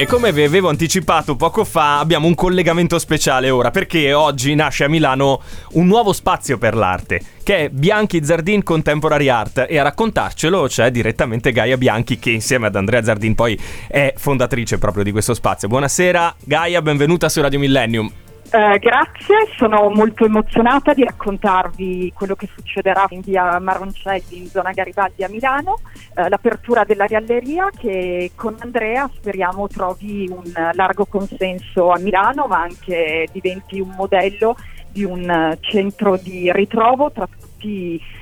E come vi avevo anticipato poco fa, abbiamo un collegamento speciale ora, perché oggi nasce a Milano un nuovo spazio per l'arte, che è Bianchi Zardin Contemporary Art, e a raccontarcelo c'è direttamente Gaia Bianchi, che insieme ad Andrea Zardin poi è fondatrice proprio di questo spazio. Buonasera Gaia, benvenuta su Radio Millennium. Eh, grazie, sono molto emozionata di raccontarvi quello che succederà in via Maroncelli in zona Garibaldi a Milano, eh, l'apertura della galleria che con Andrea speriamo trovi un largo consenso a Milano ma anche diventi un modello di un centro di ritrovo tra tutti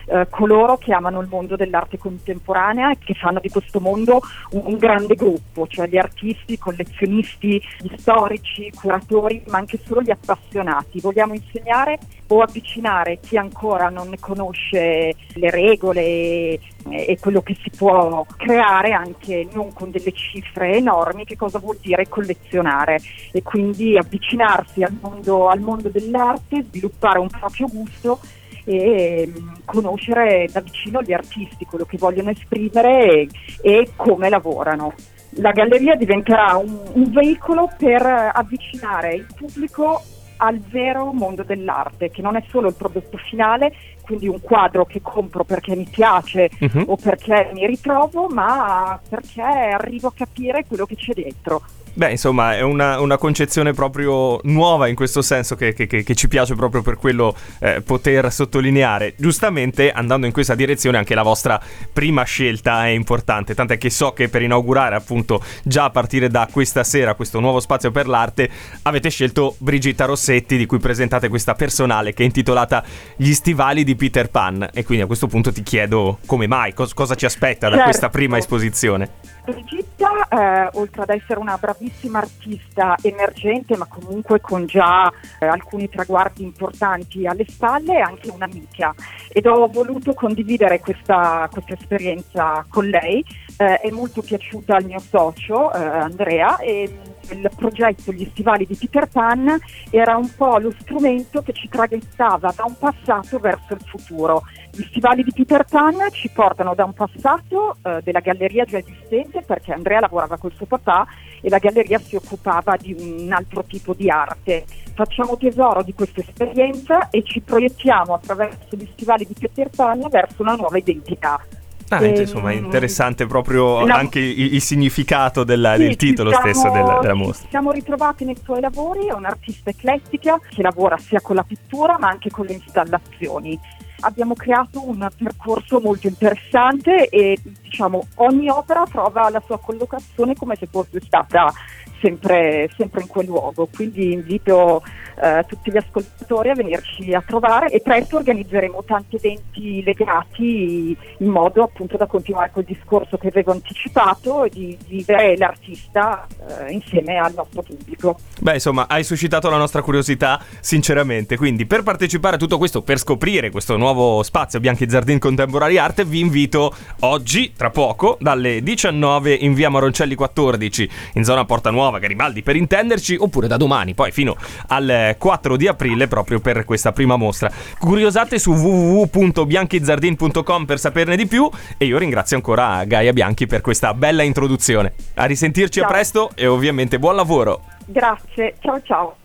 eh, coloro che amano il mondo dell'arte contemporanea e che fanno di questo mondo un, un, grande gruppo, cioè gli artisti, i collezionisti, gli storici, i curatori, ma anche solo gli appassionati. Vogliamo insegnare o avvicinare chi ancora non ne conosce le regole e, e quello che si può creare anche non con delle cifre enormi, che cosa vuol dire collezionare e quindi avvicinarsi al mondo, al mondo dell'arte, sviluppare un proprio gusto e conoscere da vicino gli artisti, quello che vogliono esprimere e, e come lavorano. La galleria diventerà un, un veicolo per avvicinare il pubblico al vero mondo dell'arte, che non è solo il prodotto finale, quindi un quadro che compro perché mi piace uh-huh. o perché mi ritrovo, ma perché arrivo a capire quello che c'è dentro. Beh, insomma, è una, una, concezione proprio nuova in questo senso che, che, che ci piace proprio per quello eh, poter sottolineare. Giustamente, andando in questa direzione, anche la vostra prima scelta è importante, tant'è che so che per inaugurare appunto già a partire da questa sera questo nuovo spazio per l'arte avete scelto Brigitta Rossetti, di cui presentate questa personale che è intitolata Gli stivali di Peter Pan. E quindi a questo punto ti chiedo come mai, cos- cosa ci aspetta da certo. questa prima esposizione. Brigitta, eh, oltre ad essere una bravissima artista emergente, ma comunque con già eh, alcuni traguardi importanti alle spalle, è anche un'amica ed ho voluto condividere questa, questa esperienza con lei. Eh, è molto piaciuta al mio socio eh, Andrea e il progetto Gli stivali di Peter Pan era un po' lo strumento che ci traghettava da un passato verso il futuro. Gli stivali di Peter Pan ci portano da un passato eh, della galleria già esistente perché Andrea lavorava col suo papà e la galleria si occupava di un altro tipo di arte. Facciamo tesoro di questa esperienza e ci proiettiamo attraverso gli stivali di Peter Pan verso una nuova identità. Ah, e, insomma, è interessante proprio la... anche il, il significato della, sì, del titolo siamo, stesso della, della mostra. Ci siamo ritrovati nei suoi lavori, è un'artista eclettica che lavora sia con la pittura ma anche con le installazioni. Abbiamo creato un percorso molto interessante e diciamo, ogni opera trova la sua collocazione come se fosse stata sempre, sempre in quel luogo. Quindi invito eh, tutti gli ascoltatori a venirci a trovare e presto organizzeremo tanti eventi legati in modo appunto da continuare col discorso che avevo anticipato e di vivere l'artista eh, insieme al nostro pubblico. Beh, insomma, hai suscitato la nostra curiosità sinceramente, quindi per partecipare a tutto questo, per scoprire questo nuovo spazio Bianchi Zardin Contemporary Art, vi invito oggi, tra poco, dalle 19 in via Maroncelli 14, in zona Porta Nuova, Garibaldi per intenderci, oppure da domani, poi fino al 4 di aprile proprio per questa prima mostra. Curiosate su www.bianchizardin.com per saperne di più e io ringrazio ancora Gaia Bianchi per questa bella introduzione. A risentirci ciao. a presto e ovviamente buon lavoro. Grazie, ciao ciao.